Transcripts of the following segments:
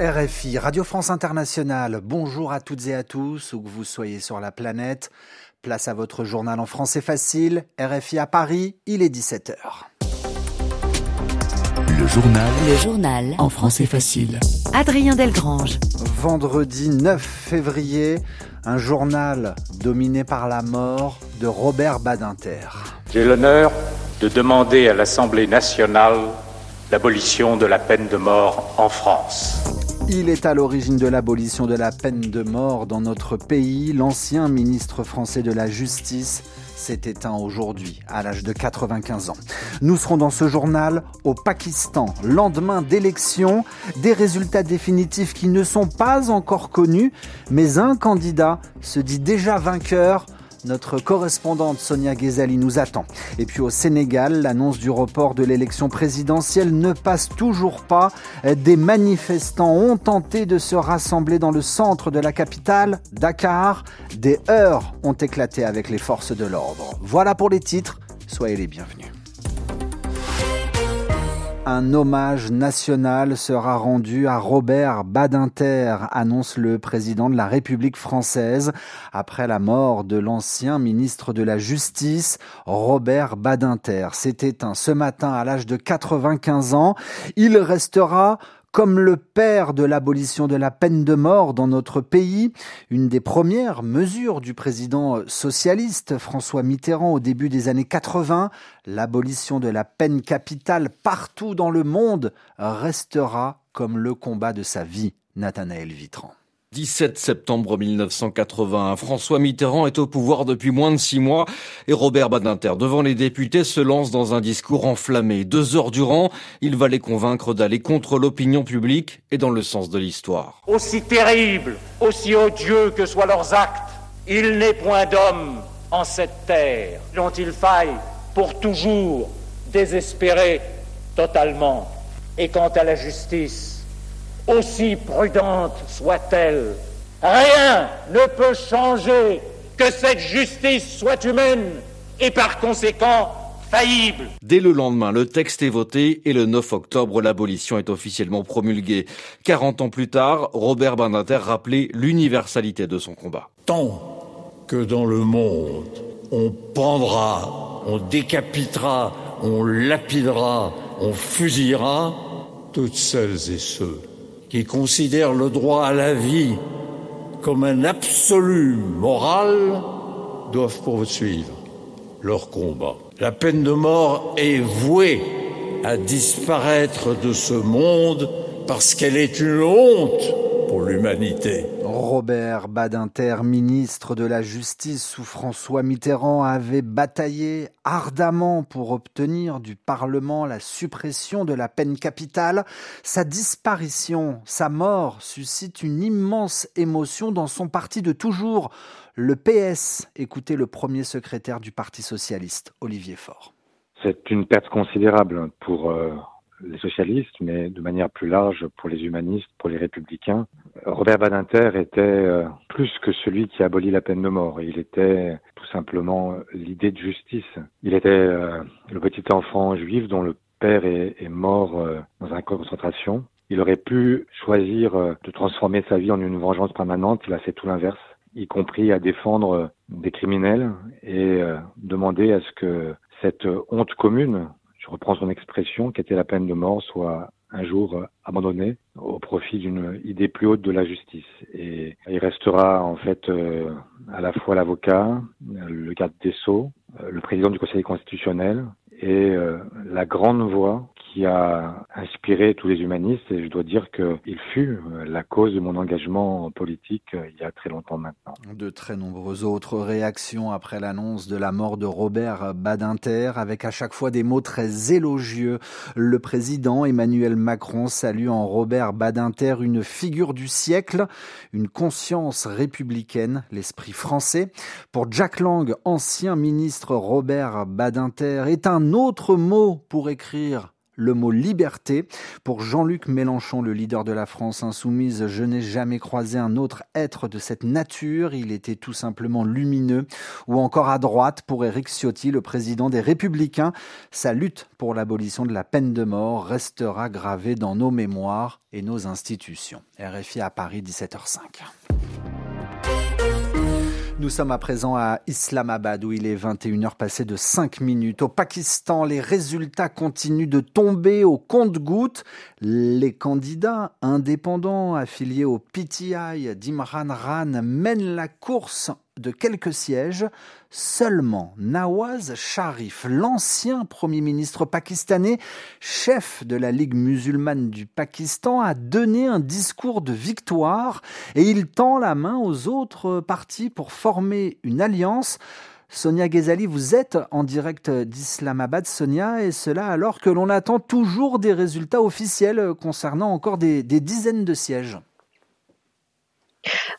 RFI, Radio France Internationale, bonjour à toutes et à tous, où que vous soyez sur la planète. Place à votre journal en français facile. RFI à Paris, il est 17h. Le journal. Le journal. En français facile. Adrien Delgrange. Vendredi 9 février, un journal dominé par la mort de Robert Badinter. J'ai l'honneur de demander à l'Assemblée nationale l'abolition de la peine de mort en France. Il est à l'origine de l'abolition de la peine de mort dans notre pays. L'ancien ministre français de la Justice s'est éteint aujourd'hui à l'âge de 95 ans. Nous serons dans ce journal au Pakistan, lendemain d'élections, des résultats définitifs qui ne sont pas encore connus, mais un candidat se dit déjà vainqueur notre correspondante Sonia Ghezali nous attend. Et puis au Sénégal, l'annonce du report de l'élection présidentielle ne passe toujours pas. Des manifestants ont tenté de se rassembler dans le centre de la capitale, Dakar. Des heurts ont éclaté avec les forces de l'ordre. Voilà pour les titres. Soyez les bienvenus un hommage national sera rendu à Robert Badinter, annonce le président de la République française, après la mort de l'ancien ministre de la Justice, Robert Badinter. C'était un ce matin à l'âge de 95 ans. Il restera comme le père de l'abolition de la peine de mort dans notre pays, une des premières mesures du président socialiste François Mitterrand au début des années 80, l'abolition de la peine capitale partout dans le monde restera comme le combat de sa vie, Nathanaël Vitran. 17 septembre 1981. François Mitterrand est au pouvoir depuis moins de six mois et Robert Badinter, devant les députés, se lance dans un discours enflammé. Deux heures durant, il va les convaincre d'aller contre l'opinion publique et dans le sens de l'histoire. Aussi terrible, aussi odieux que soient leurs actes, il n'est point d'homme en cette terre dont il faille pour toujours désespérer totalement. Et quant à la justice, aussi prudente soit-elle, rien ne peut changer que cette justice soit humaine et par conséquent faillible. Dès le lendemain, le texte est voté et le 9 octobre, l'abolition est officiellement promulguée. 40 ans plus tard, Robert Badinter rappelait l'universalité de son combat. Tant que dans le monde, on pendra, on décapitera, on lapidera, on fusillera toutes celles et ceux qui considèrent le droit à la vie comme un absolu moral doivent poursuivre leur combat. La peine de mort est vouée à disparaître de ce monde parce qu'elle est une honte pour l'humanité. Robert Badinter, ministre de la Justice sous François Mitterrand, avait bataillé ardemment pour obtenir du Parlement la suppression de la peine capitale. Sa disparition, sa mort suscite une immense émotion dans son parti de toujours, le PS. Écoutez le premier secrétaire du Parti socialiste, Olivier Faure. C'est une perte considérable pour euh, les socialistes, mais de manière plus large pour les humanistes, pour les républicains. Robert Badinter était euh, plus que celui qui abolit la peine de mort. Il était tout simplement l'idée de justice. Il était euh, le petit enfant juif dont le père est, mort euh, dans un camp de concentration. Il aurait pu choisir de transformer sa vie en une vengeance permanente. Il a fait tout l'inverse, y compris à défendre des criminels et demander à ce que cette honte commune je reprends son expression, qui était la peine de mort, soit un jour euh, abandonnée au profit d'une idée plus haute de la justice. Et il restera en fait euh, à la fois l'avocat, le garde des sceaux, euh, le président du Conseil constitutionnel et la grande voix qui a inspiré tous les humanistes et je dois dire qu'il fut euh, la cause de mon engagement politique euh, il y a très longtemps maintenant. De très nombreuses autres réactions après l'annonce de la mort de Robert Badinter avec à chaque fois des mots très élogieux. Le président Emmanuel Macron salue en Robert Badinter une figure du siècle, une conscience républicaine, l'esprit français. Pour Jack Lang, ancien ministre Robert Badinter est un autre mot pour écrire le mot liberté. Pour Jean-Luc Mélenchon, le leader de la France insoumise, je n'ai jamais croisé un autre être de cette nature. Il était tout simplement lumineux. Ou encore à droite, pour Éric Ciotti, le président des Républicains, sa lutte pour l'abolition de la peine de mort restera gravée dans nos mémoires et nos institutions. RFI à Paris, 17h05. Nous sommes à présent à Islamabad où il est 21h passé de 5 minutes. Au Pakistan, les résultats continuent de tomber au compte-gouttes. Les candidats indépendants affiliés au PTI d'Imran Khan mènent la course de quelques sièges, seulement Nawaz Sharif, l'ancien Premier ministre pakistanais, chef de la Ligue musulmane du Pakistan, a donné un discours de victoire et il tend la main aux autres partis pour former une alliance. Sonia Ghezali, vous êtes en direct d'Islamabad, Sonia, et cela alors que l'on attend toujours des résultats officiels concernant encore des, des dizaines de sièges.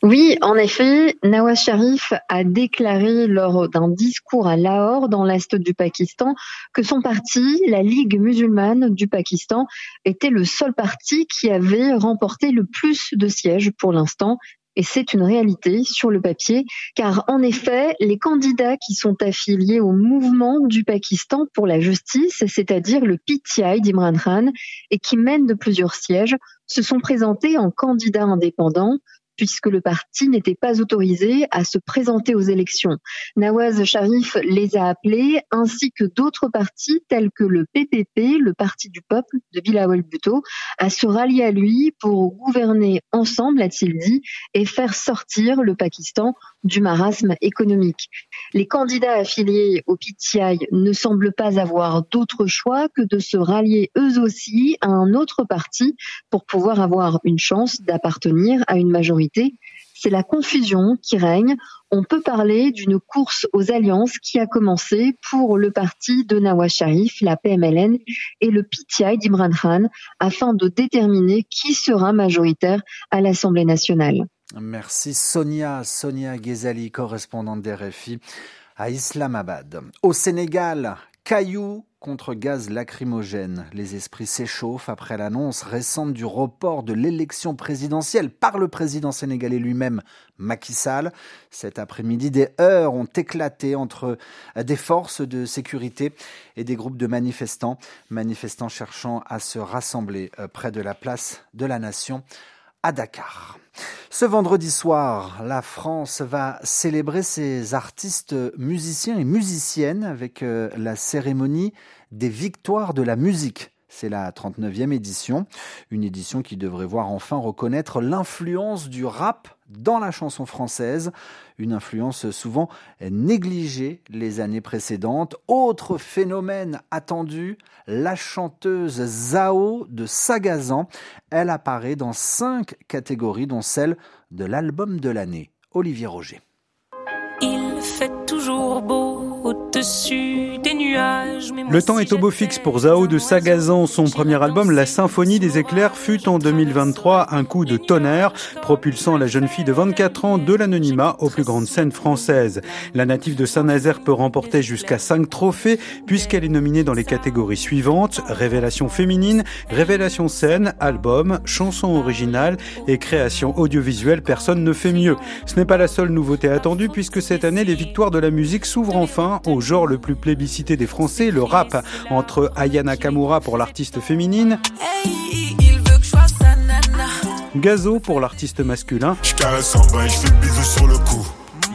Oui, en effet, Nawaz Sharif a déclaré lors d'un discours à Lahore, dans l'est du Pakistan, que son parti, la Ligue musulmane du Pakistan, était le seul parti qui avait remporté le plus de sièges pour l'instant. Et c'est une réalité sur le papier, car en effet, les candidats qui sont affiliés au mouvement du Pakistan pour la justice, c'est-à-dire le PTI d'Imran Khan, et qui mènent de plusieurs sièges, se sont présentés en candidats indépendants puisque le parti n'était pas autorisé à se présenter aux élections. Nawaz Sharif les a appelés, ainsi que d'autres partis tels que le PPP, le Parti du Peuple de Bilawal Bhutto, à se rallier à lui pour gouverner ensemble, a-t-il dit, et faire sortir le Pakistan du marasme économique. Les candidats affiliés au PTI ne semblent pas avoir d'autre choix que de se rallier eux aussi à un autre parti pour pouvoir avoir une chance d'appartenir à une majorité. C'est la confusion qui règne. On peut parler d'une course aux alliances qui a commencé pour le parti de Nawaz Sharif, la PMLN, et le PTI d'Imran Khan afin de déterminer qui sera majoritaire à l'Assemblée nationale. Merci Sonia, Sonia Ghezali, correspondante d'RFI à Islamabad. Au Sénégal, cailloux contre gaz lacrymogène. Les esprits s'échauffent après l'annonce récente du report de l'élection présidentielle par le président sénégalais lui-même, Macky Sall. Cet après-midi, des heurts ont éclaté entre des forces de sécurité et des groupes de manifestants, manifestants cherchant à se rassembler euh, près de la place de la Nation à Dakar. Ce vendredi soir, la France va célébrer ses artistes musiciens et musiciennes avec euh, la cérémonie des victoires de la musique. C'est la 39e édition, une édition qui devrait voir enfin reconnaître l'influence du rap dans la chanson française, une influence souvent négligée les années précédentes. Autre phénomène attendu, la chanteuse Zao de Sagazan. Elle apparaît dans cinq catégories, dont celle de l'album de l'année. Olivier Roger. Au-dessus des nuages. Le temps est au beau fixe pour Zao de Sagazan. Son premier album, La Symphonie des éclairs, fut en 2023 un coup de tonnerre, propulsant la jeune fille de 24 ans de l'anonymat aux plus grandes scènes françaises. La native de Saint-Nazaire peut remporter jusqu'à 5 trophées puisqu'elle est nominée dans les catégories suivantes révélation féminine, révélation scène, album, chanson originale et création audiovisuelle. Personne ne fait mieux. Ce n'est pas la seule nouveauté attendue puisque cette année les victoires de la musique s'ouvrent enfin au genre le plus plébiscité des Français, le rap, entre Ayana Kamura pour l'artiste féminine, Gazo pour l'artiste masculin,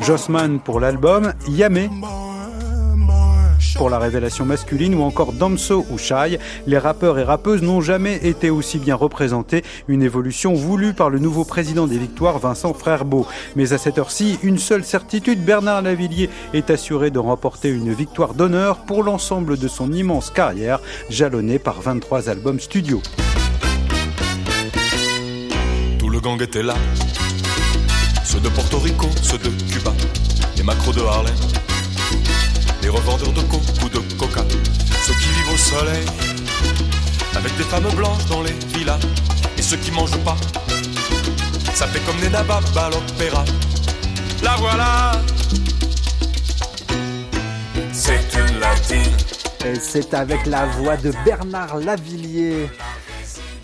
Jossman pour l'album, Yamé pour la révélation masculine ou encore Damso ou Shai, les rappeurs et rappeuses n'ont jamais été aussi bien représentés, une évolution voulue par le nouveau président des Victoires, Vincent Frerbeau. Mais à cette heure-ci, une seule certitude, Bernard Lavillier est assuré de remporter une victoire d'honneur pour l'ensemble de son immense carrière, jalonnée par 23 albums studio. Tout le gang était là, ceux de Porto Rico, ceux de Cuba, les macros de Harlem les revendeurs de coke ou de coca, ceux qui vivent au soleil, avec des femmes blanches dans les villas, et ceux qui mangent pas, ça fait comme des nababs à l'opéra. La voilà, c'est une latine Et c'est avec la voix de Bernard Lavillier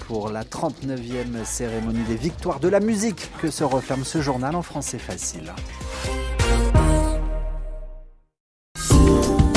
pour la 39e cérémonie des victoires de la musique que se referme ce journal en français facile.